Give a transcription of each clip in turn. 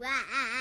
wide.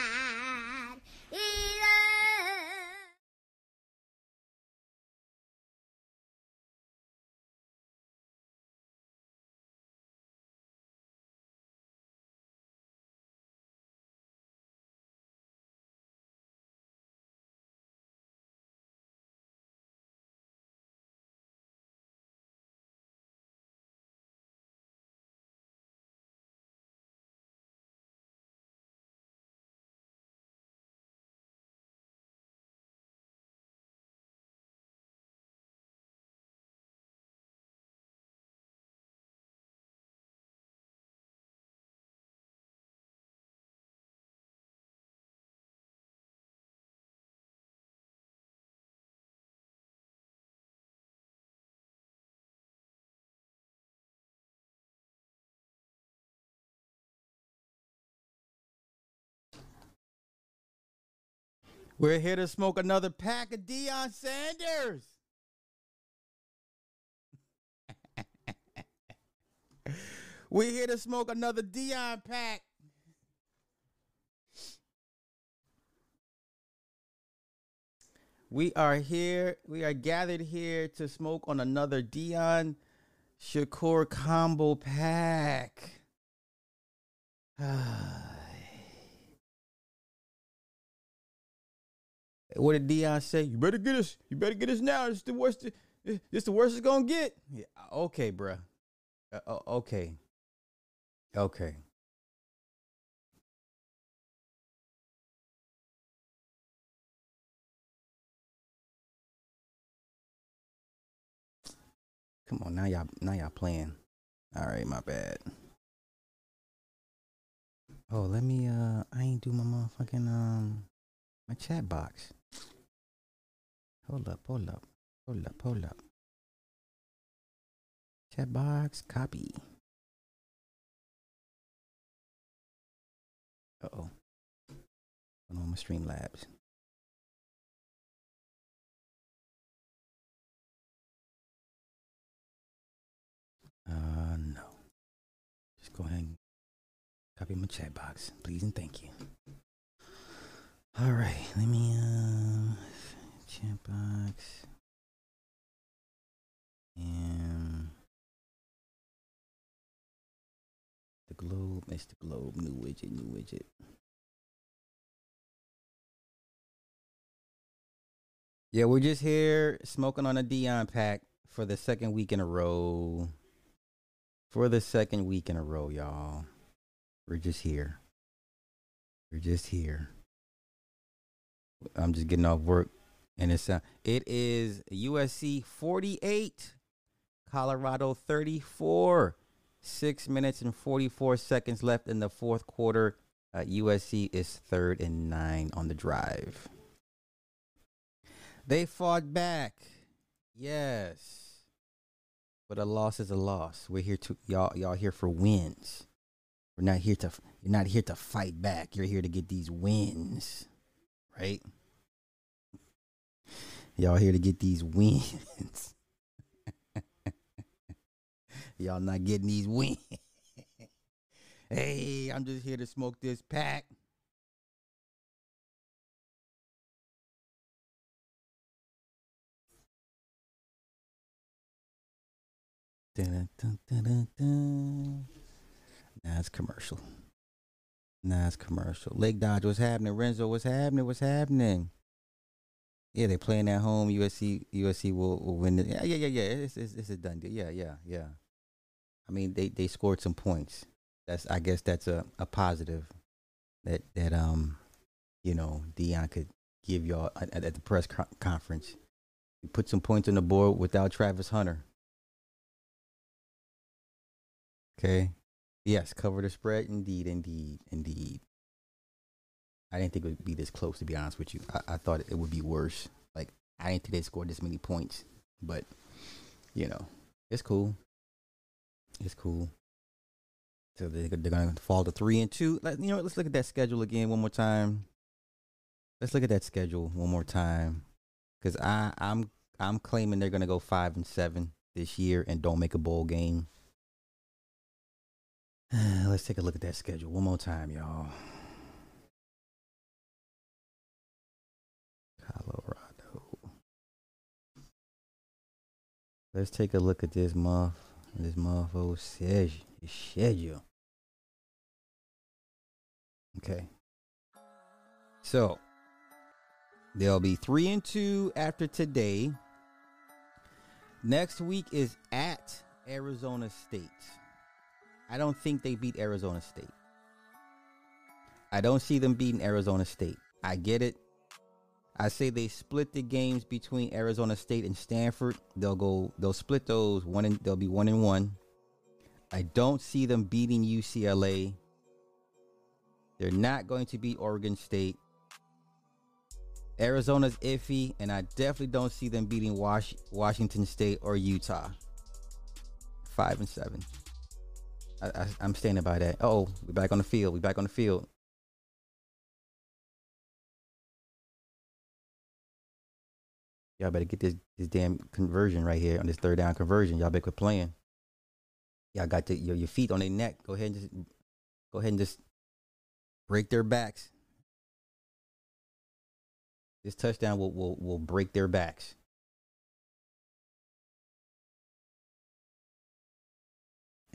We're here to smoke another pack of Deion Sanders. We're here to smoke another Deion pack. We are here, we are gathered here to smoke on another Deion Shedeur combo pack. Ah. What did Deion say? You better get us. You better get us now. It's the worst. It's the worst it's gonna get. Yeah, okay, bruh. Uh, okay. Okay. Come on, now y'all now y'all playing. All right, my bad. Oh, let me uh I ain't do my motherfucking um my chat box. Hold up, hold up, hold up, hold up. Chat box, copy. Uh oh. Going on my Streamlabs. Uh, no. Just go ahead and copy my chat box, please and thank you. All right, let me uh chat box and the globe. It's the globe. New widget. New widget. Yeah, we're just here smoking on a Deion pack for the second week in a row. For the second week in a row, y'all. We're just here. We're just here. I'm just getting off work, and it's uh, it is USC 48, Colorado 34. Six minutes and 44 seconds left in the fourth quarter. Uh, USC is third and nine on the drive. They fought back, yes, but a loss is a loss. We're here to y'all. Y'all here for wins. We're not here to. You're not here to fight back. You're here to get these wins right? Y'all here to get these wins. Y'all not getting these wins. hey, I'm just here to smoke this pack. It's commercial. It's commercial. Lake Dodge, what's happening? Renzo, what's happening? What's happening? Yeah, they're playing at home. USC, USC will, will win. Yeah, yeah, yeah, yeah. It's, it's, it's a done deal. Yeah, yeah, yeah. I mean, they, they scored some points. That's I guess that's a, a positive that that um you know Deion could give y'all at, at the press co- conference. Put some points on the board without Travis Hunter. Okay, Yes, cover the spread. Indeed, indeed, indeed. I didn't think it would be this close, to be honest with you. I, I thought it would be worse. Like I didn't think they scored this many points, but you know, it's cool. It's cool. So they're, gonna fall to three and two. Like you know, let's look at that schedule again one more time. Let's look at that schedule one more time, because I I'm I'm claiming they're gonna go five and seven this year and don't make a bowl game. Let's take a look at that schedule one more time, y'all. Colorado. Let's take a look at this month. This motherfucker schedule. Schedule. Okay. So they'll be three and two after today. Next week is at Arizona State. I don't think they beat Arizona State. I don't see them beating Arizona State. I get it. I say they split the games between Arizona State and Stanford. They'll go. They'll split those one. And they'll be one and one. I don't see them beating UCLA. They're not going to beat Oregon State. Arizona's iffy, and I definitely don't see them beating Was- Washington State or Utah. Five and seven. I, I'm standing by that. Oh, we're back on the field. We're back on the field. Y'all better get this this damn conversion right here on this third down conversion. Y'all better quit playing. Y'all got your your feet on their neck. Go ahead and just go ahead and just break their backs. This touchdown will will will break their backs.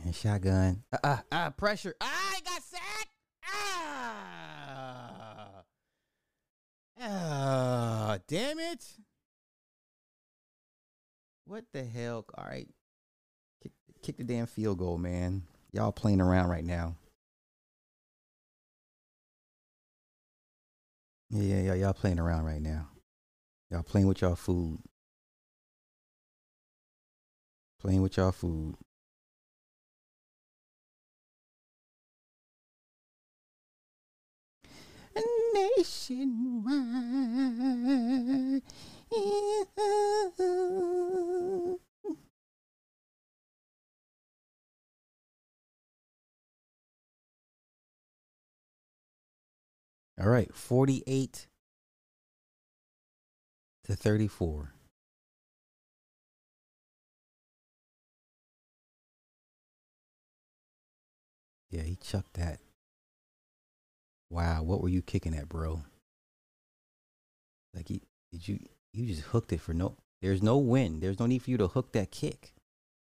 And shotgun. Ah, ah, uh, pressure. Ah, I got sacked. Ah. Ah, damn it. What the hell? All right. Kick, kick the damn field goal, man. Y'all playing around right now. Yeah, yeah, y'all playing around right now. Y'all playing with y'all food. Playing with y'all food. Nationwide. All right, 48 to 34. Yeah, he chucked that. Wow, what were you kicking at, bro? Like, he, did you you just hooked it for no. There's no win. There's no need for you to hook that kick.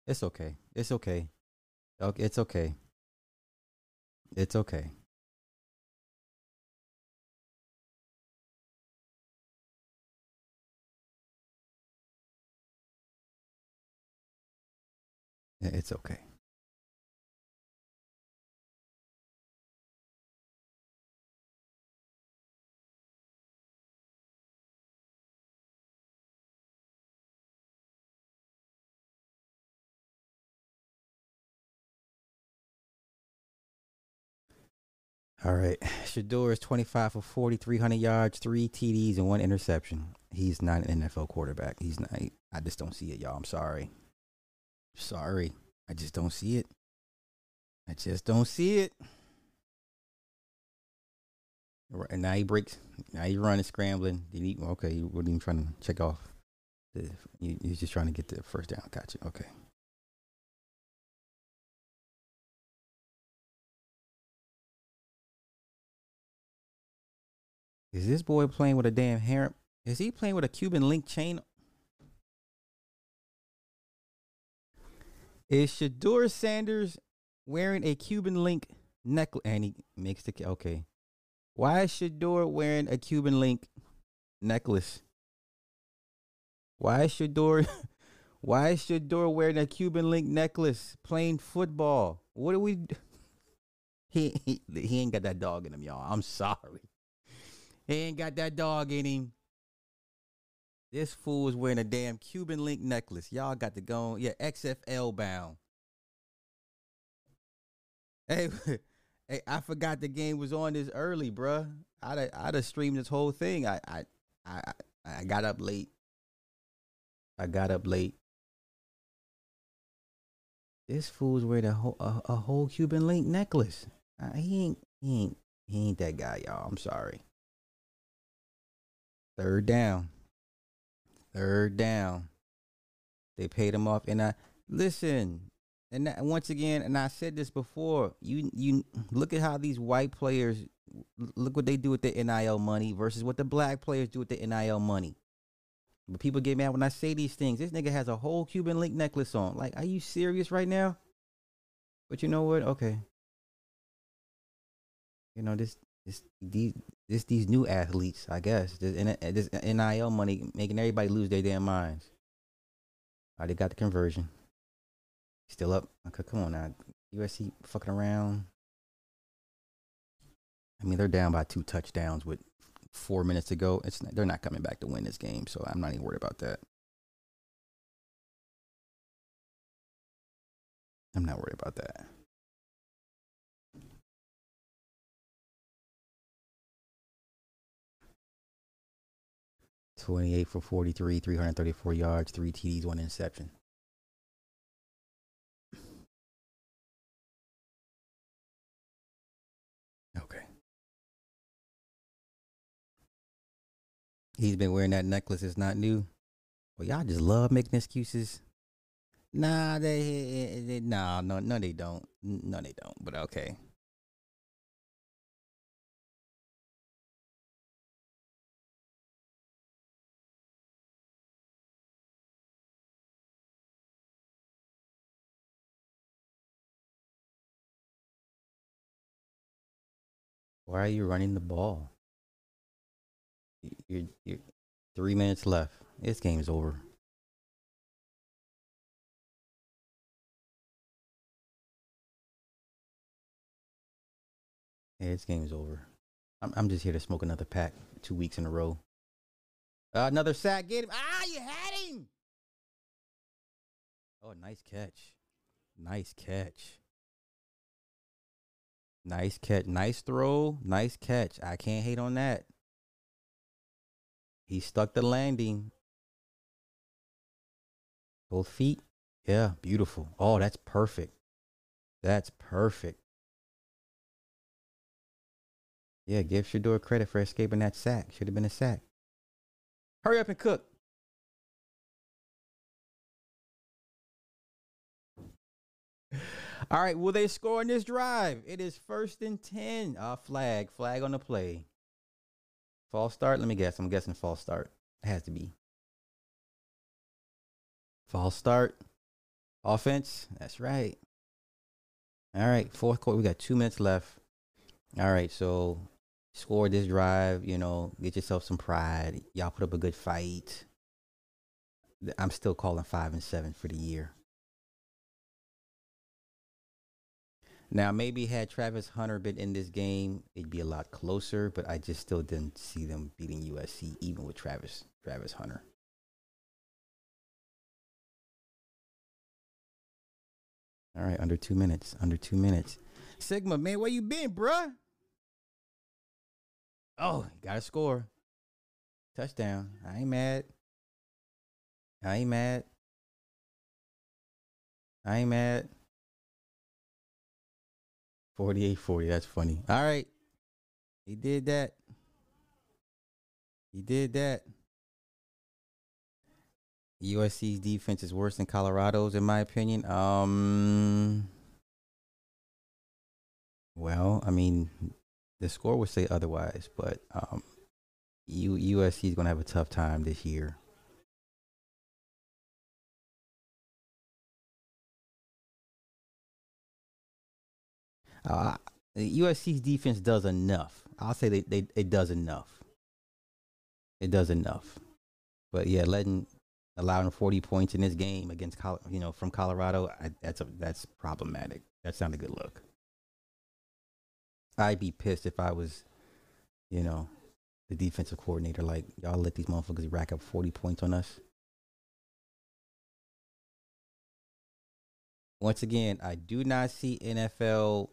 It's okay. It's okay. It's okay. It's okay. It's okay. All right. Shedeur is 25 for 40, 300 yards, three TDs, and one interception. He's not an NFL quarterback. He's not. I just don't see it, y'all. I'm sorry. Sorry. I just don't see it. I just don't see it. Right now he breaks. Now he's running, scrambling. Okay, he wasn't even trying to check off. The, he's just trying to get the first down. Gotcha. Okay. Is this boy playing with a damn hair? Is he playing with a Cuban link chain? Is Shedeur Sanders wearing a Cuban link necklace? And he makes the okay. Why is Shedeur wearing a Cuban link necklace? Why is Shedeur? Why is Shedeur wearing a Cuban link necklace playing football? What do we? He, he he ain't got that dog in him, y'all. I'm sorry. He ain't got that dog in him. This fool is wearing a damn Cuban link necklace. Y'all got to go. Yeah, XFL bound. Hey, hey, I forgot the game was on this early, bruh. I'd I'd have streamed this whole thing. I I I I got up late. I got up late. This fool's wearing a whole a, a whole Cuban link necklace. Uh, he ain't he ain't he ain't that guy, y'all. I'm sorry. Third down. Third down. They paid him off. And I listen, and once again, and I said this before, you you look at how these white players look what they do with the NIL money versus what the black players do with the NIL money. But people get mad when I say these things. This nigga has a whole Cuban link necklace on. Like, are you serious right now? But you know what? Okay. You know this this these this these new athletes. I guess this, this NIL money making everybody lose their damn minds. Already got the conversion. Still up. Okay, come on now. USC fucking around. I mean, they're down by two touchdowns with four minutes to go. It's they're not coming back to win this game, so I'm not even worried about that. I'm not worried about that. Twenty-eight for forty-three, three hundred thirty-four yards, three TDs, one interception. Okay. He's been wearing that necklace. It's not new. Well, y'all just love making excuses. Nah, they, they nah, no, no, they don't. No, they don't. But okay. Why are you running the ball? You're, you're three minutes left. This game's over. Yeah, this game's over. I'm, I'm just here to smoke another pack two weeks in a row. Uh, another sack. Get him. Ah, you had him. Oh, nice catch. Nice catch. Nice catch. Nice throw. Nice catch. I can't hate on that. He stuck the landing. Both feet. Yeah, beautiful. Oh, that's perfect. That's perfect. Yeah, give Shedeur credit for escaping that sack. Should have been a sack. Hurry up and cook. All right, will they score in this drive? It is first and 10. Uh, flag, flag on the play. False start? Let me guess. I'm guessing false start. It has to be. False start. Offense? That's right. All right, fourth quarter. We got two minutes left. All right, so score this drive, you know, get yourself some pride. Y'all put up a good fight. I'm still calling five and seven for the year. Now, maybe had Travis Hunter been in this game, it'd be a lot closer, but I just still didn't see them beating USC, even with Travis Travis Hunter. All right, under two minutes. Under two minutes. Sigma, man, where you been, bruh? Oh, got a score. Touchdown. I ain't mad. I ain't mad. I ain't mad. 48 40. That's funny. All right. He did that. He did that. USC's defense is worse than Colorado's, in my opinion. Um, well, I mean, the score would say otherwise, but um, U- USC is going to have a tough time this year. Uh, USC's defense does enough. I'll say they, they it does enough. It does enough. But yeah, letting allowing 40 points in this game against you know from Colorado, I, that's a, that's problematic. That's not a good look. I'd be pissed if I was, you know, the defensive coordinator. Like y'all let these motherfuckers rack up 40 points on us. Once again, I do not see NFL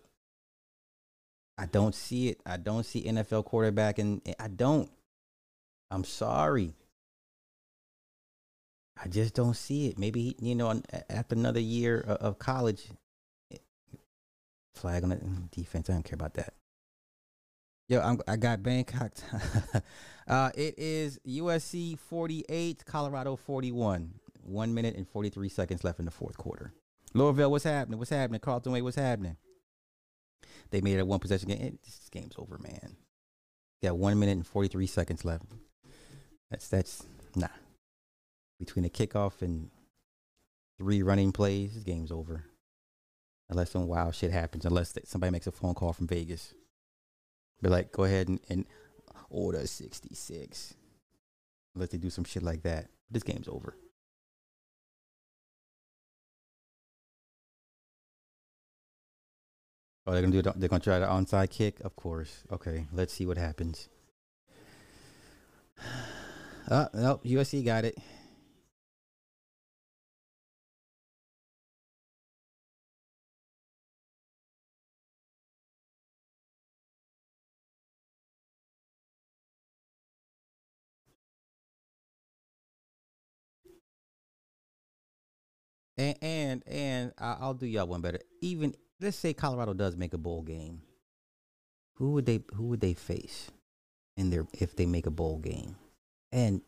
I don't see it. I don't see NFL quarterback, and I don't. I'm sorry. I just don't see it. Maybe you know, after another year of college, eh, flag on the defense. I don't care about that. Yo, I'm, i got Bangkok. uh, it is USC 48, Colorado 41. One minute and 43 seconds left in the fourth quarter. Louisville, what's happening? What's happening? Carlton Way, what's happening? They made it a one possession game. It, this game's over, man. Got one minute and forty three seconds left. That's that's nah. Between a kickoff and three running plays, this game's over. Unless some wild shit happens. Unless somebody makes a phone call from Vegas. Be like, go ahead and, and order sixty six. Unless they do some shit like that. This game's over. Oh, they're gonna do. They're gonna try the onside kick, of course. Okay, let's see what happens. Oh, nope, USC got it. And and and I'll do y'all one better. Even let's say Colorado does make a bowl game. Who would they who would they face in their if they make a bowl game? And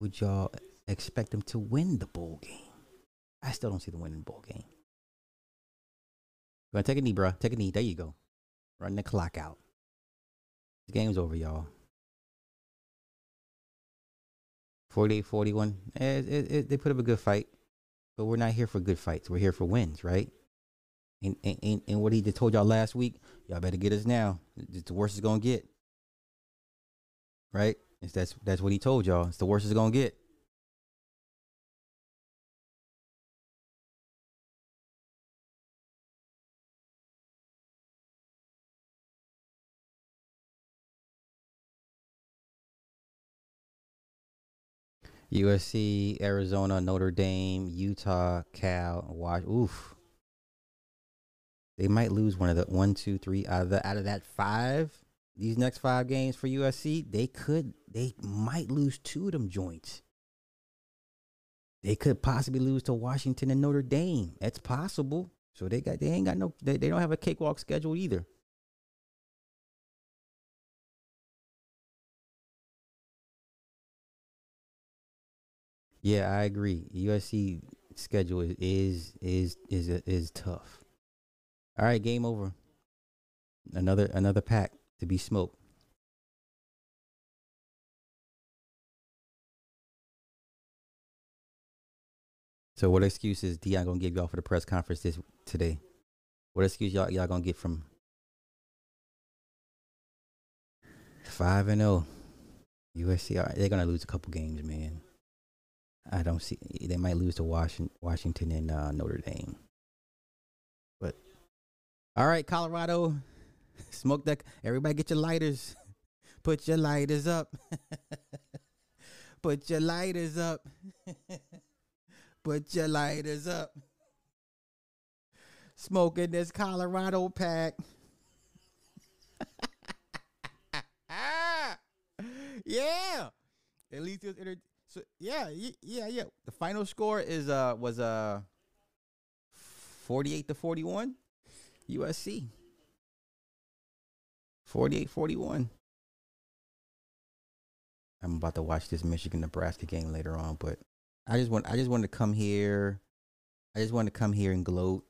would y'all expect them to win the bowl game? I still don't see them winning the bowl game. Go ahead, take a knee, bro. Take a knee. There you go. Run the clock out. The game's over, y'all. 48 41. Eh, it, it, it, they put up a good fight. But we're not here for good fights. We're here for wins, right? And and, and what he just told y'all last week, y'all better get us now. It's the worst it's gonna get. Right? It's, that's that's what he told y'all. It's the worst it's gonna get. USC, Arizona, Notre Dame, Utah, Cal, Wash. Oof. They might lose one of the one, two, three out of the out of that five. These next five games for USC, they could they might lose two of them joints. They could possibly lose to Washington and Notre Dame. That's possible. So they got they ain't got no they, they don't have a cakewalk schedule either. Yeah, I agree. USC schedule is is is is, is tough. All right, game over. Another another pack to be smoked. So what excuses Deion gonna give y'all for the press conference this today? What excuse y'all y'all gonna get from five and zero? Oh? USC, they're gonna lose a couple games, man. I don't see they might lose to Washington, Washington and uh, Notre Dame. All right, Colorado, smoke that. Everybody, get your lighters. Put your lighters up. Put your lighters up. Put your lighters up. Smoking this Colorado pack. yeah. At least it was so yeah, yeah, yeah. The final score is uh was uh 48 to 41 USC. 48-41. I'm about to watch this Michigan Nebraska game later on, but I just want I just wanted to come here. I just wanted to come here and gloat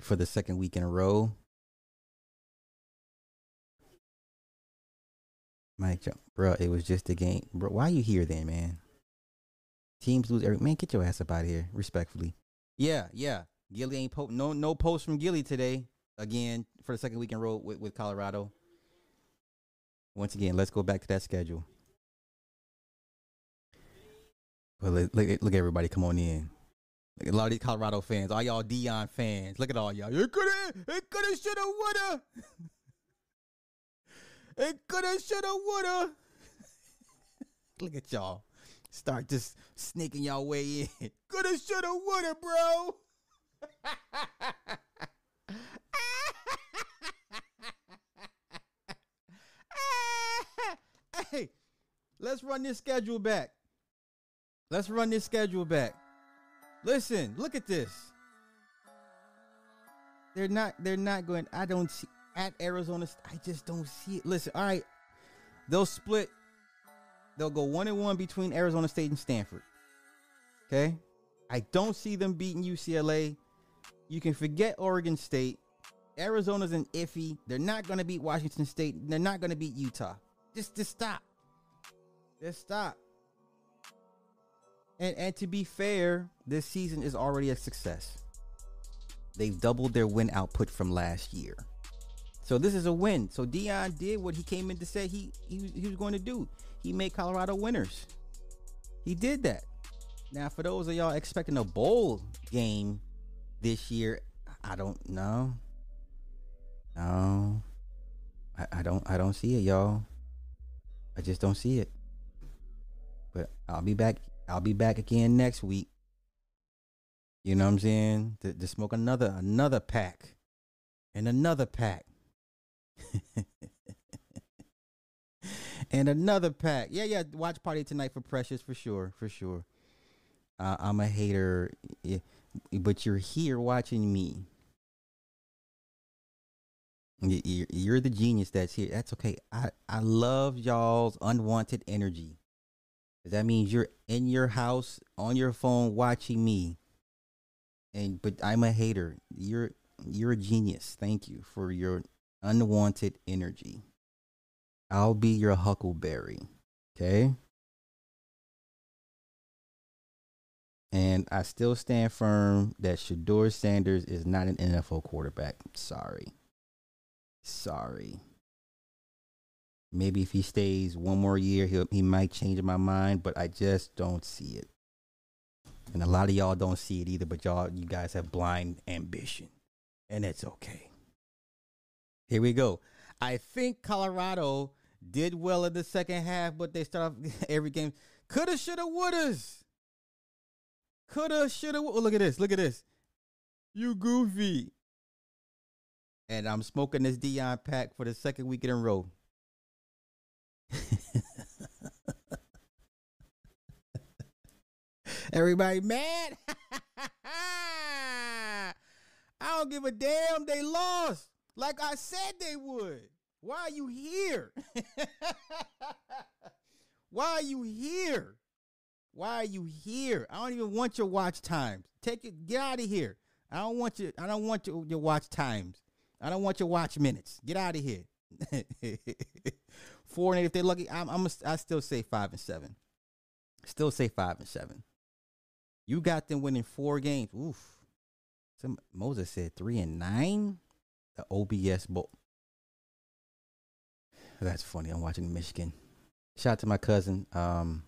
for the second week in a row. Mike, bro, it was just a game, bro. Why you here then, man? Teams lose every man. Get your ass up out of here, respectfully. Yeah, yeah. Gilly ain't po- no no post from Gilly today. Again for the second week in row with, with Colorado. Once again, let's go back to that schedule. But look, look, look at everybody come on in. A lot of these Colorado fans, all y'all Deion fans. Look at all y'all. It coulda, it coulda, shoulda, woulda. it coulda, shoulda, woulda. look at y'all. Start just sneaking y'all way in. Coulda, shoulda, woulda, bro. hey, let's run this schedule back. Let's run this schedule back. Listen, look at this. They're not. They're not going. I don't see at Arizona. I just don't see it. Listen. All right, they'll split they'll go one and one between Arizona State and Stanford. Okay, I don't see them beating UCLA. You can forget Oregon State. Arizona's an iffy. They're not going to beat Washington State. They're not going to beat Utah. Just, just stop. Just stop. And and to be fair, this season is already a success. They've doubled their win output from last year. So this is a win. So Deion did what he came in to say he he, he was going to do. He made Colorado winners. He did that. Now, for those of y'all expecting a bowl game this year, I don't know. No, I, I don't. I don't see it, y'all. I just don't see it. But I'll be back. I'll be back again next week. You know what I'm saying? To, to smoke another another pack, and another pack, and another pack. Yeah, yeah. Watch party tonight for Precious for sure, for sure. Uh, I'm a hater, but you're here watching me. You're the genius that's here. That's okay. I, I love y'all's unwanted energy. That means you're in your house on your phone watching me. And but I'm a hater. You're you're a genius. Thank you for your unwanted energy. I'll be your huckleberry. Okay? And I still stand firm that Shedeur Sanders is not an NFL quarterback. Sorry. Sorry. Maybe if he stays one more year, he he might change my mind, but I just don't see it. And a lot of y'all don't see it either, but y'all you guys have blind ambition. And it's okay. Here we go. I think Colorado did well in the second half, but they start off every game. Coulda, shoulda, wouldas. Coulda, shoulda. Oh, look at this. Look at this. You goofy. And I'm smoking this Deion pack for the second week in a row. Everybody mad? I don't give a damn. They lost. Like I said they would. Why are you here? Why are you here? Why are you here? I don't even want your watch times. Take it. Get out of here. I don't want you. I don't want your, your watch times. I don't want your watch minutes. Get out of here. Four and eight. If they're lucky, I'm. I'm. A, I still say five and seven. Still say five and seven. You got them winning four games. Oof. Some Moses said three and nine. The OBS bowl. That's funny. I'm watching Michigan. Shout out to my cousin. Um,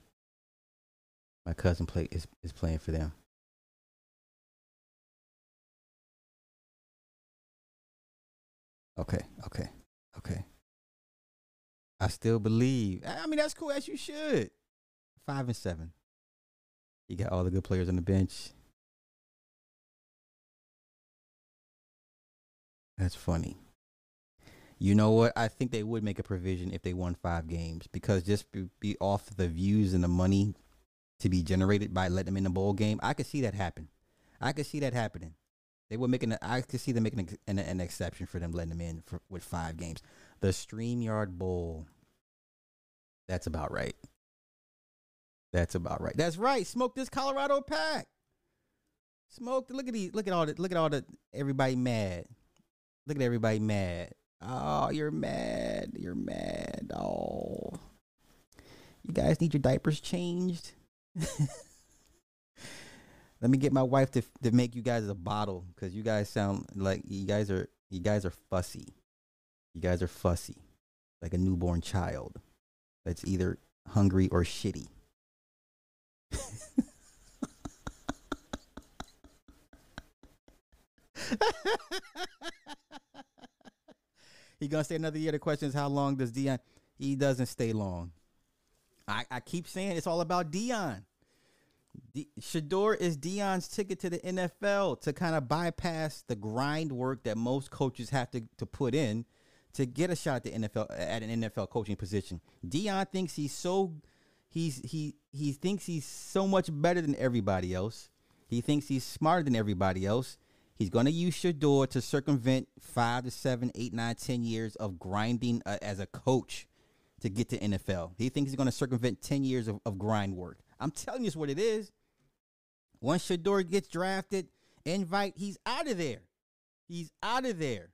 my cousin play is is playing for them. Okay, okay, okay. I still believe. I mean, that's cool as you should. Five and seven. You got all the good players on the bench. That's funny. You know what? I think they would make a provision if they won five games because just be, be off the views and the money to be generated by letting them in the bowl game. I could see that happen. I could see that happening. They were making. A, I could see them making an, an exception for them letting them in for, with five games. The Streamyard Bowl. That's about right. That's about right. That's right. Smoke this Colorado pack. Smoke. Look at these. Look at all the. Look at all the. Everybody mad. Look at everybody mad. Oh, you're mad. You're mad. Oh. You guys need your diapers changed. Let me get my wife to to make you guys a bottle because you guys sound like you guys are you guys are fussy. You guys are fussy, like a newborn child that's either hungry or shitty. he gonna stay another year. The question is, how long does Deion? He doesn't stay long. I, I keep saying it's all about Deion. De- Shedeur is Deion's ticket to the NFL to kind of bypass the grind work that most coaches have to, to put in to get a shot at the NFL at an NFL coaching position. Deion thinks he's so he's he he thinks he's so much better than everybody else. He thinks he's smarter than everybody else. He's going to use Shedeur to circumvent five to seven, eight, nine, ten years of grinding uh, as a coach to get to NFL. He thinks he's going to circumvent ten years of, of grind work. I'm telling you it's what it is. Once Shedeur gets drafted, invite, he's out of there. He's out of there.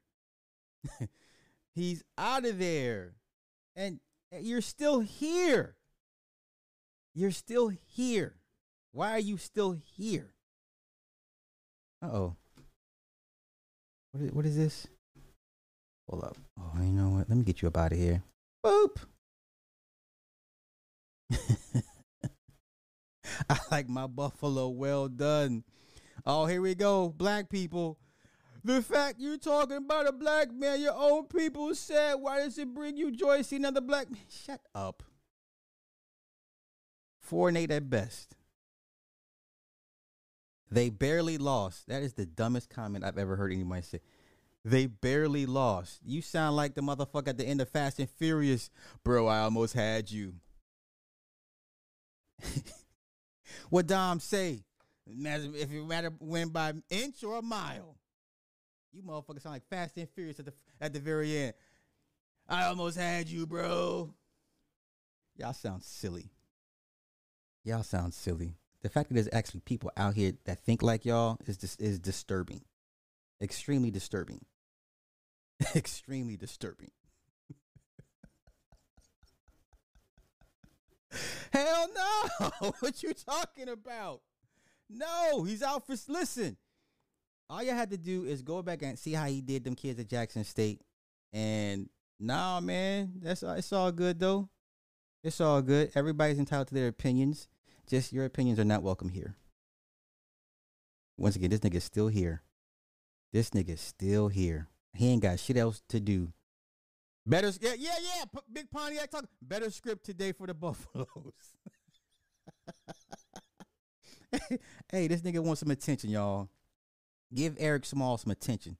He's out of there. And you're still here. You're still here. Why are you still here? Uh oh. What is, what is this? Hold up. Oh, you know what? Let me get you up out of here. Boop. I like my buffalo well done. Oh, here we go. Black people. The fact you're talking about a black man, your own people said, why does it bring you joy to see another black man? Shut up. Four and eight at best. They barely lost. That is the dumbest comment I've ever heard anybody say. They barely lost. You sound like the motherfucker at the end of Fast and Furious. Bro, I almost had you. what Dom say? If it matter win by inch or a mile. You motherfuckers sound like Fast and Furious at the at the very end. I almost had you, bro. Y'all sound silly. Y'all sound silly. The fact that there's actually people out here that think like y'all is dis- is disturbing. Extremely disturbing. Extremely disturbing. Hell no! what you talking about? No, he's out for listen all you had to do is go back and see how he did them kids at Jackson State. And nah, man, that's it's all good though. It's all good. Everybody's entitled to their opinions. Just your opinions are not welcome here. Once again, this nigga's still here. This nigga's still here. He ain't got shit else to do. Better, yeah, yeah, yeah. P- Big Pontiac talk. Better script today for the Buffaloes. hey, this nigga wants some attention, y'all. Give Eric Small some attention.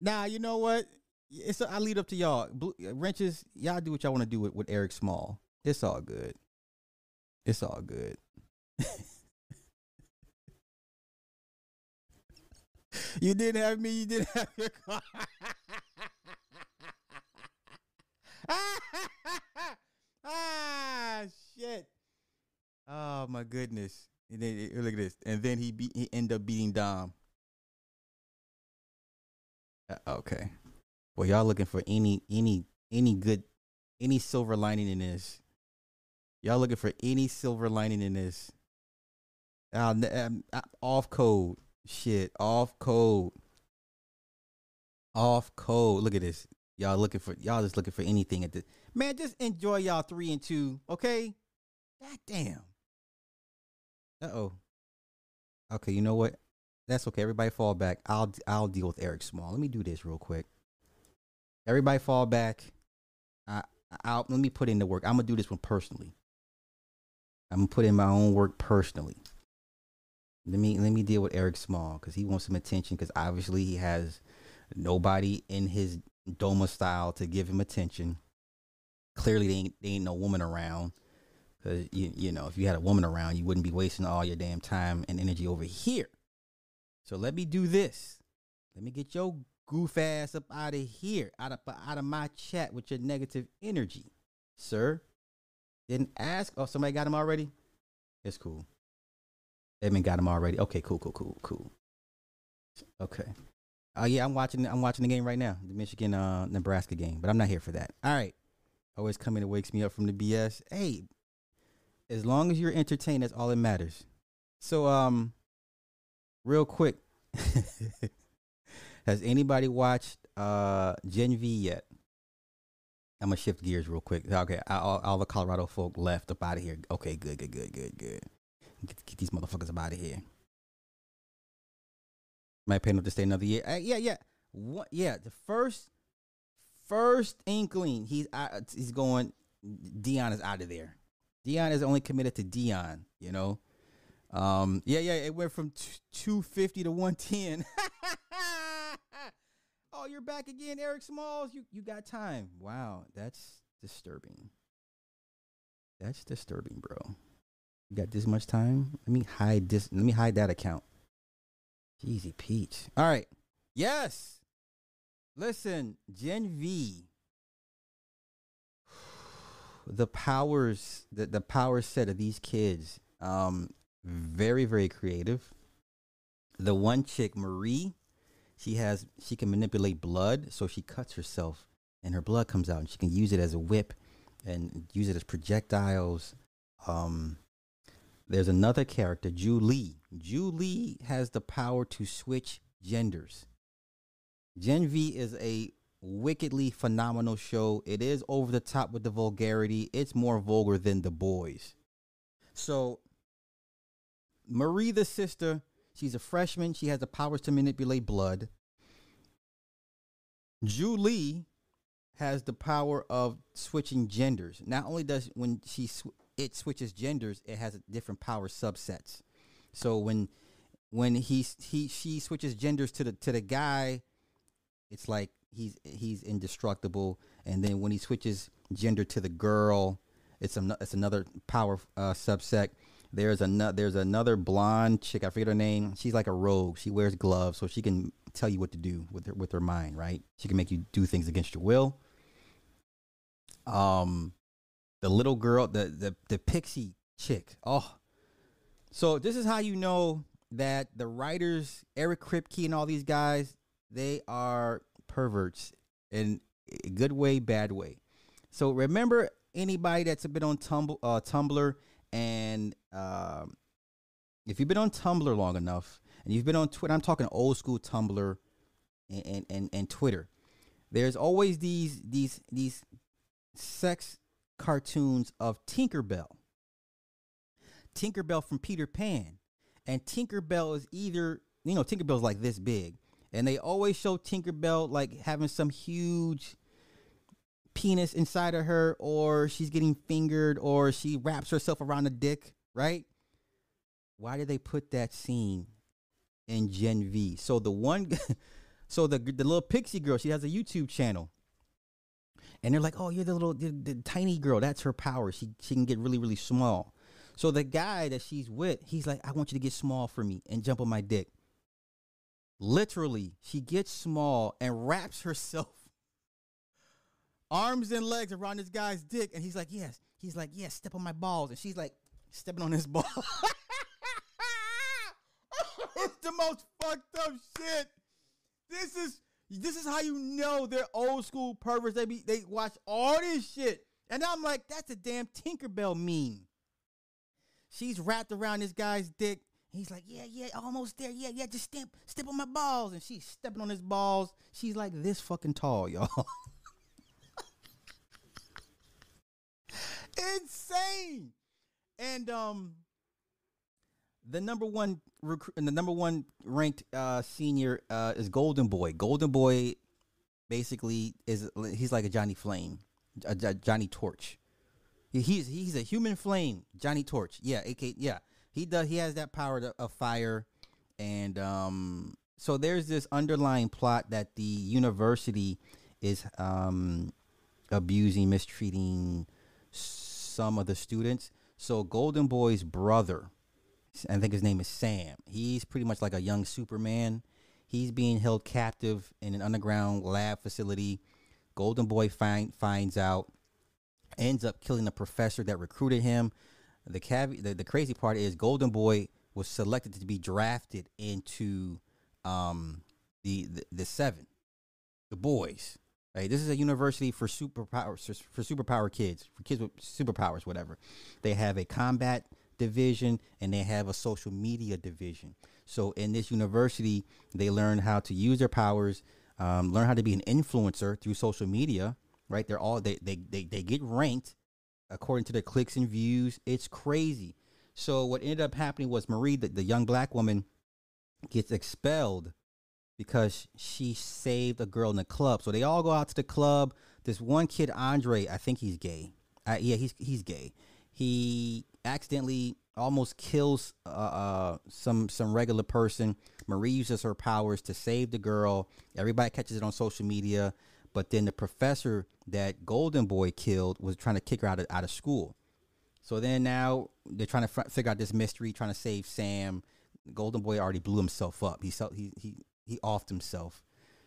Now, you know what? It's a, I lead up to y'all. Blue, wrenches, y'all do what y'all want to do with, with Eric Small. It's all good. It's all good. you didn't have me. You didn't have your car. ah, shit. Oh, my goodness. And then look at this. And then he beat he ended up beating Dom. Uh, okay. Well, y'all looking for any any any good any silver lining in this? Y'all looking for any silver lining in this? Uh, um, uh, off code. Shit, off code. Off code. Look at this. Y'all looking for y'all just looking for anything at this. Man, just enjoy y'all three and two, okay? God damn. Uh oh. Okay, you know what? That's okay. Everybody fall back. I'll I'll deal with Eric Small. Let me do this real quick. Everybody fall back. I I'll let me put in the work. I'm gonna do this one personally. I'm gonna put in my own work personally. Let me let me deal with Eric Small because he wants some attention because obviously he has nobody in his Doma style to give him attention. Clearly, they ain't, there ain't no woman around. Cause you you know if you had a woman around, you wouldn't be wasting all your damn time and energy over here. So let me do this. Let me get your goof ass up out of here, out of out of my chat with your negative energy, sir. Didn't ask. Oh, somebody got him already. It's cool. Edmund got him already. Okay, cool, cool, cool, cool. Okay. Oh uh, yeah, I'm watching. I'm watching the game right now, the Michigan uh, Nebraska game. But I'm not here for that. All right. Always coming and wakes me up from the BS. Hey, as long as you're entertained, that's all that matters. So, um, real quick, has anybody watched uh Gen V yet? I'm gonna shift gears real quick. Okay, all, all the Colorado folk left up out of here. Okay, good, good, good, good, good. Get, get these motherfuckers up out of here. Might pay enough to stay another year. Uh, yeah, yeah, what? Yeah, the first, first inkling he's uh, he's going. Deion is out of there. Deion is only committed to Deion, you know. Um, yeah, yeah, it went from t- 250 to 110. oh, you're back again, Eric Smalls. You you got time. Wow, that's disturbing. That's disturbing, bro. You got this much time? Let me hide this. Let me hide that account. Jeezy Peach. All right. Yes. Listen, Gen V the powers the, the power set of these kids um very very creative the one chick marie she has she can manipulate blood, so she cuts herself and her blood comes out, and she can use it as a whip and use it as projectiles. Um, there's another character, julie julie has the power to switch genders. Gen V is a wickedly phenomenal show. It is over the top with the vulgarity. It's more vulgar than the boys. So Marie the sister, she's a freshman. She has the powers to manipulate blood. Julie has the power of switching genders. Not only does when she sw- it switches genders, it has different power subsets. So when when he he she switches genders to the to the guy, it's like he's he's indestructible. And then when he switches gender to the girl, it's an, it's another power uh, subset. There's another there's another blonde chick. I forget her name. She's like a rogue. She wears gloves, so she can tell you what to do with her with her mind. Right? She can make you do things against your will. Um, the little girl, the the the pixie chick. Oh, so this is how you know that the writers, Eric Kripke and all these guys, they are perverts in a good way, bad way. So remember anybody that's been on Tumblr, uh, Tumblr and um, if you've been on Tumblr long enough and you've been on Twitter, I'm talking old school Tumblr and, and, and, and Twitter. There's always these these these sex cartoons of Tinkerbell. Tinkerbell from Peter Pan. And Tinkerbell is either, you know, Tinkerbell's like this big. And they always show Tinkerbell like having some huge penis inside of her, or she's getting fingered, or she wraps herself around a dick, right? Why did they put that scene in Gen V? So the one, so the the little pixie girl, she has a YouTube channel, and they're like, "Oh, you're the little the, the tiny girl. That's her power. She she can get really really small." So the guy that she's with, he's like, "I want you to get small for me and jump on my dick." Literally, she gets small and wraps herself arms and legs around this guy's dick, and he's like, "Yes." He's like, "Yes, step on my balls," and she's like, stepping on his ball. it's the most fucked up shit. This is this is how you know they're old school perverts. They be they watch all this shit, and I'm like, that's a damn Tinkerbell meme. She's wrapped around this guy's dick. He's like, yeah, yeah, almost there. Yeah, yeah, just step, step on my balls. And she's stepping on his balls. She's like this fucking tall, y'all. Insane. And um, the number one recruit the number one ranked uh, senior uh, is Golden Boy. Golden Boy basically is he's like a Johnny Flame, a, a Johnny Torch. He's he's a human flame, Johnny Torch. Yeah, AK. Yeah, he does. He has that power to, of fire, and um, so there's this underlying plot that the university is um, abusing, mistreating some of the students. So Golden Boy's brother, I think his name is Sam. He's pretty much like a young Superman. He's being held captive in an underground lab facility. Golden Boy find, finds out ends up killing the professor that recruited him. The, cav- the the crazy part is Golden Boy was selected to be drafted into um, the, the the seven, the boys. Right, this is a university for superpowers for superpower kids, for kids with superpowers, whatever. They have a combat division and they have a social media division. So in this university, they learn how to use their powers, um, learn how to be an influencer through social media, right? They're all they they they, they get ranked according to the clicks and views. It's crazy. So what ended up happening was Marie, the, the young black woman, gets expelled because she saved a girl in the club. So they all go out to the club. This one kid, Andre, I think he's gay. Uh, yeah, he's he's gay. He accidentally almost kills uh, uh, some some regular person. Marie uses her powers to save the girl. Everybody catches it on social media. But then the professor that Golden Boy killed was trying to kick her out of, out of school. So then now they're trying to figure out this mystery, trying to save Sam. Golden Boy already blew himself up. He he he he offed himself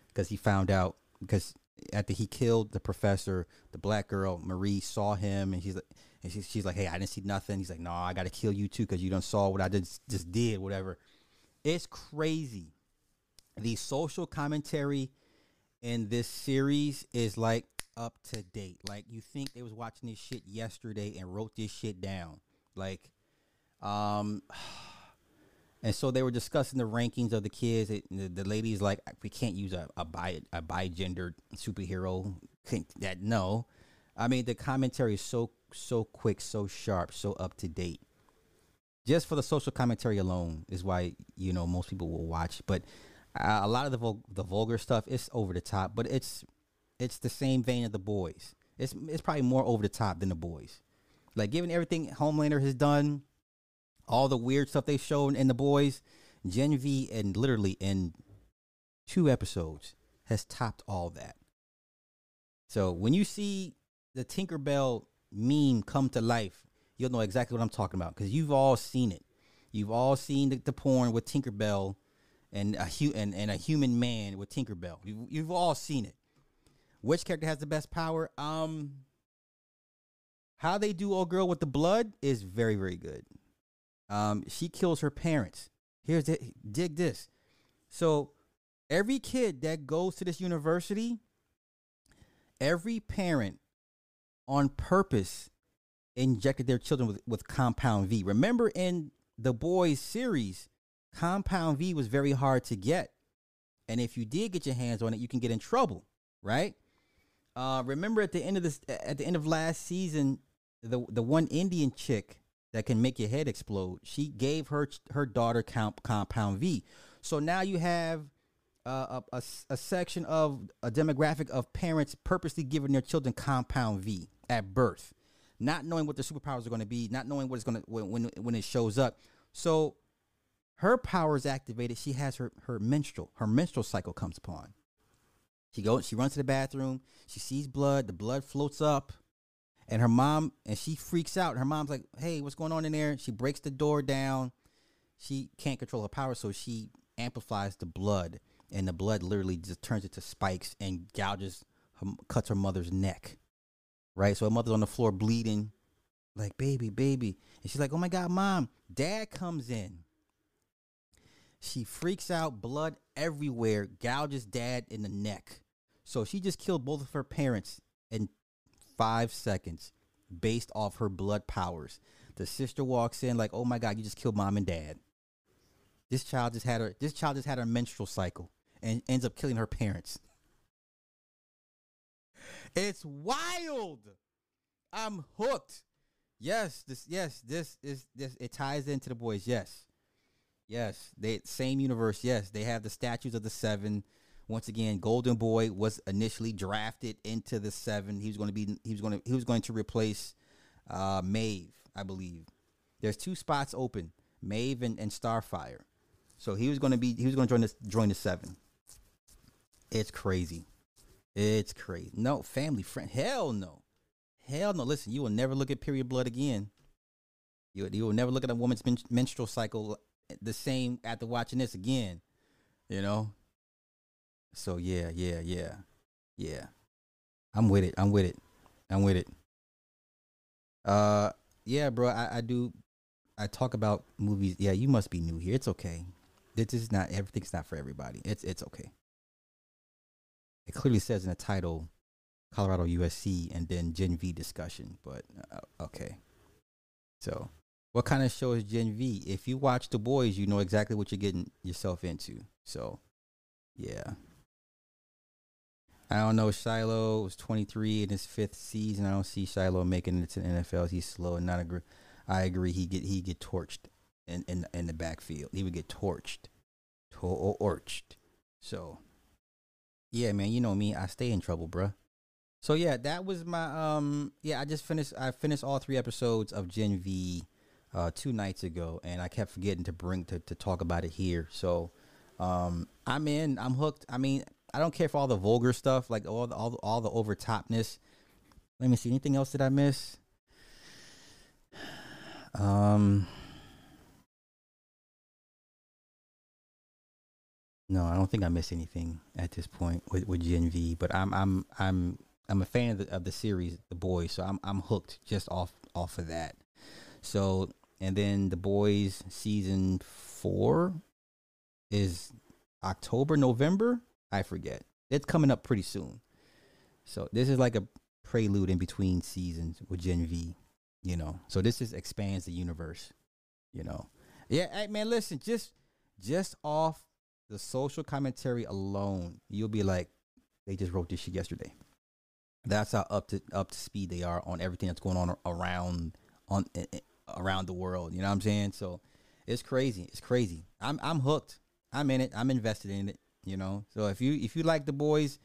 because he found out because after he killed the professor, the black girl Marie saw him and she's like, and she's, she's like, hey, I didn't see nothing. He's like, no, I got to kill you too because you don't saw what I just just did, whatever. It's crazy. the social commentary in this series is like up to date. Like you think they was watching this shit yesterday and wrote this shit down. Like, um, and so they were discussing the rankings of the kids. It, the, the ladies like we can't use a a bi a bi-gendered superhero. Can't, that no, I mean the commentary is so so quick, so sharp, so up to date. Just for the social commentary alone is why you know most people will watch. But a lot of the vul- the vulgar stuff is over the top, but it's it's the same vein of the boys. It's it's probably more over the top than the boys. Like given everything Homelander has done, all the weird stuff they showed in the boys, Gen V and literally in two episodes has topped all that. So when you see the Tinkerbell meme come to life, you'll know exactly what I'm talking about because you've all seen it. You've all seen the, the porn with Tinkerbell and a hu- and, and a human man with Tinkerbell. You've, you've all seen it. Which character has the best power? Um, how they do old girl with the blood is very very good. Um, she kills her parents. Here's it. Dig this. So every kid that goes to this university, every parent on purpose injected their children with, with compound V. Remember in the boys series, compound V was very hard to get. And if you did get your hands on it, you can get in trouble, right? Uh, remember at the end of this, at the end of last season, the the one Indian chick that can make your head explode, she gave her her daughter comp, compound V. So now you have uh, a, a, a section of a demographic of parents purposely giving their children compound V at birth, not knowing what their superpowers are going to be, not knowing what it's going to when, when when it shows up. So her power is activated. She has her her menstrual her menstrual cycle comes upon. She goes, she runs to the bathroom. She sees blood. The blood floats up, and her mom and she freaks out. Her mom's like, "Hey, what's going on in there?" She breaks the door down. She can't control her power, so she amplifies the blood, and the blood literally just turns into spikes and gouges, her, cuts her mother's neck. Right, so her mother's on the floor bleeding, like baby, baby, and she's like, "Oh my god, mom!" Dad comes in. She freaks out, blood everywhere, gouges dad in the neck. So she just killed both of her parents in five seconds based off her blood powers. The sister walks in like, oh my God, you just killed mom and dad. This child just had her this child just had her menstrual cycle and ends up killing her parents. It's wild. I'm hooked. Yes, this yes, this is this it ties into the boys. Yes. Yes, they same universe. Yes, they have the statues of the seven. Once again, Golden Boy was initially drafted into the seven. He was going to be he was going to he was going to replace uh, Maeve, I believe. There's two spots open, Maeve and, and Starfire. So he was going to be he was going to join this join the seven. It's crazy. It's crazy. No family friend. Hell no. Hell no. Listen, you will never look at period blood again. You you will never look at a woman's men- menstrual cycle the same after watching this again. You know. So yeah, yeah, yeah, yeah. I'm with it. I'm with it. I'm with it. Uh, yeah, bro. I, I do. I talk about movies. Yeah, you must be new here. It's okay. This is not everything's not for everybody. It's it's okay. It clearly says in the title, Colorado USC, and then Gen V discussion. But uh, okay. So, what kind of show is Gen V? If you watch The Boys, you know exactly what you're getting yourself into. So, yeah. I don't know. Shilo was 23 in his fifth season. I don't see Shilo making it to the NFL. He's slow and not a agree. I agree. He get he get torched in in in the backfield. He would get torched, torched. So, yeah, man. You know me. I stay in trouble, bruh. So yeah, that was my um. Yeah, I just finished. I finished all three episodes of Gen V uh, two nights ago, and I kept forgetting to bring to to talk about it here. So, um, I'm in. I'm hooked. I mean, I don't care for all the vulgar stuff, like all the all the, all the over topness. Let me see. Anything else that I miss? Um. No, I don't think I missed anything at this point with, with Gen V. But I'm I'm I'm I'm a fan of the, of the series, The Boys. So I'm I'm hooked just off off of that. So and then The Boys season four is October, November. I forget. It's coming up pretty soon. So this is like a prelude in between seasons with Gen V. You know, so this just expands the universe. You know, yeah. Hey, man, listen, just just off the social commentary alone, you'll be like, they just wrote this shit yesterday. That's how up to up to speed they are on everything that's going on around on around the world. You know what I'm saying? So it's crazy. It's crazy. I'm I'm hooked. I'm in it. I'm invested in it. You know. So if you if you like the boys,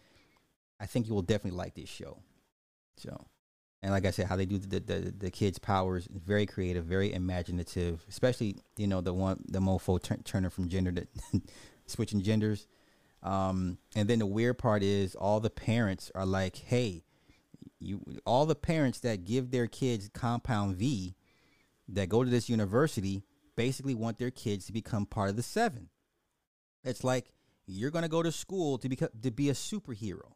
I think you will definitely like this show. So, and like I said, how they do the the, the kids' powers very creative, very imaginative. Especially you know the one the mofo t- turning from gender to switching genders. Um, and then the weird part is all the parents are like, hey, you all the parents that give their kids compound V that go to this university basically want their kids to become part of the seven. It's like you're gonna go to school to become to be a superhero.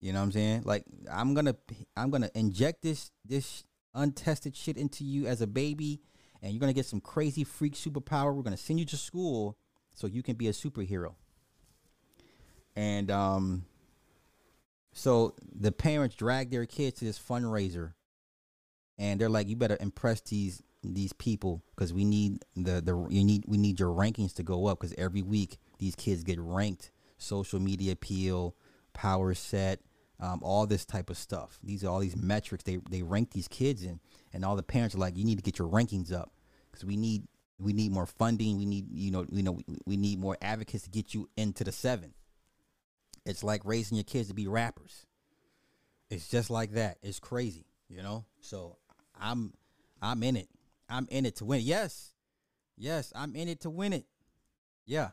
You know what I'm saying? Like I'm gonna I'm gonna inject this this untested shit into you as a baby, and you're gonna get some crazy freak superpower. We're gonna send you to school so you can be a superhero. And um, so the parents drag their kids to this fundraiser, and they're like, "You better impress these these people because we need the the you need we need your rankings to go up because every week these kids get ranked. Social media appeal power set um, all this type of stuff. These are all these metrics they they rank these kids in and all the parents are like you need to get your rankings up because we need we need more funding. We need you know you know we, we need more advocates to get you into the seven. It's like raising your kids to be rappers. It's just like that. It's crazy you know? So i'm i'm in it I'm in it to win. It. Yes. Yes, I'm in it to win it. Yeah.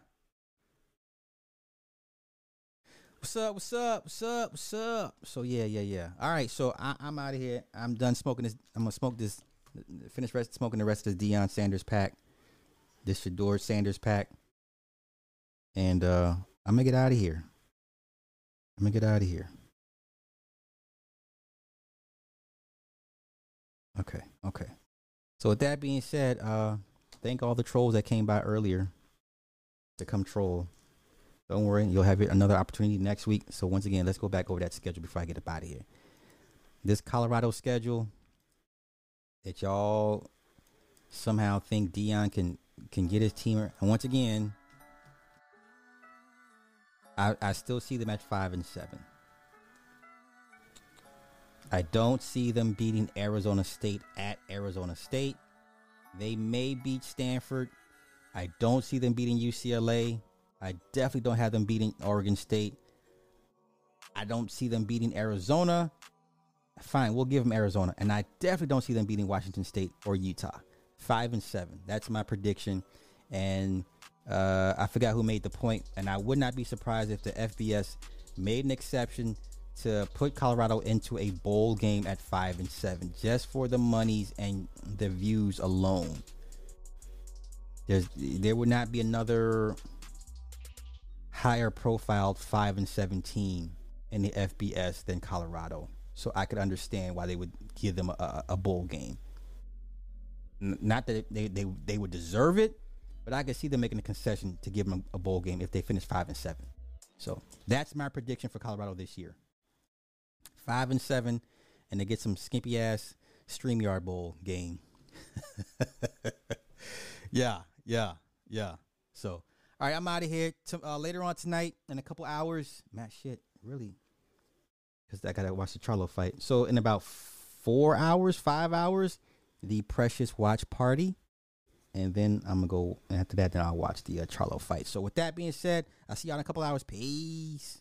What's up? What's up? What's up? What's up? So yeah, yeah, yeah. All right, so I, am out of here. I'm done smoking this. I'm gonna smoke this. Finish rest smoking the rest of the Deion Sanders pack, this Shedeur Sanders pack, and uh I'm gonna get out of here. I'm gonna get out of here. Okay, okay. So with that being said, uh, thank all the trolls that came by earlier to come troll. Don't worry, you'll have another opportunity next week. So once again, let's go back over that schedule before I get up out of here. This Colorado schedule that y'all somehow think Deion can can get his team. And once again, I, I still see them at five and seven. I don't see them beating Arizona State at Arizona State. They may beat Stanford. I don't see them beating UCLA. I definitely don't have them beating Oregon State. I don't see them beating Arizona. Fine, we'll give them Arizona. And I definitely don't see them beating Washington State or Utah. Five and seven. That's my prediction. And uh, I forgot who made the point. point, and I would not be surprised if the FBS made an exception to put Colorado into a bowl game at five and seven just for the monies and the views alone. There's there would not be another higher profiled five and seventeen in the FBS than Colorado. So I could understand why they would give them a, a bowl game. Not that they, they they would deserve it, but I could see them making a concession to give them a, a bowl game if they finish five and seven. So that's my prediction for Colorado this year five and seven, and they get some skimpy ass Streamyard Bowl game. yeah, yeah, yeah. So, all right, I'm out of here. To, uh, later on tonight, in a couple hours, Matt, shit, really, because I gotta watch the Charlo fight. So, in about four hours, five hours, the Precious Watch Party. And then I'm gonna go after that. Then I'll watch the uh, Charlo fight. So with that being said, I'll see y'all in a couple hours. Peace.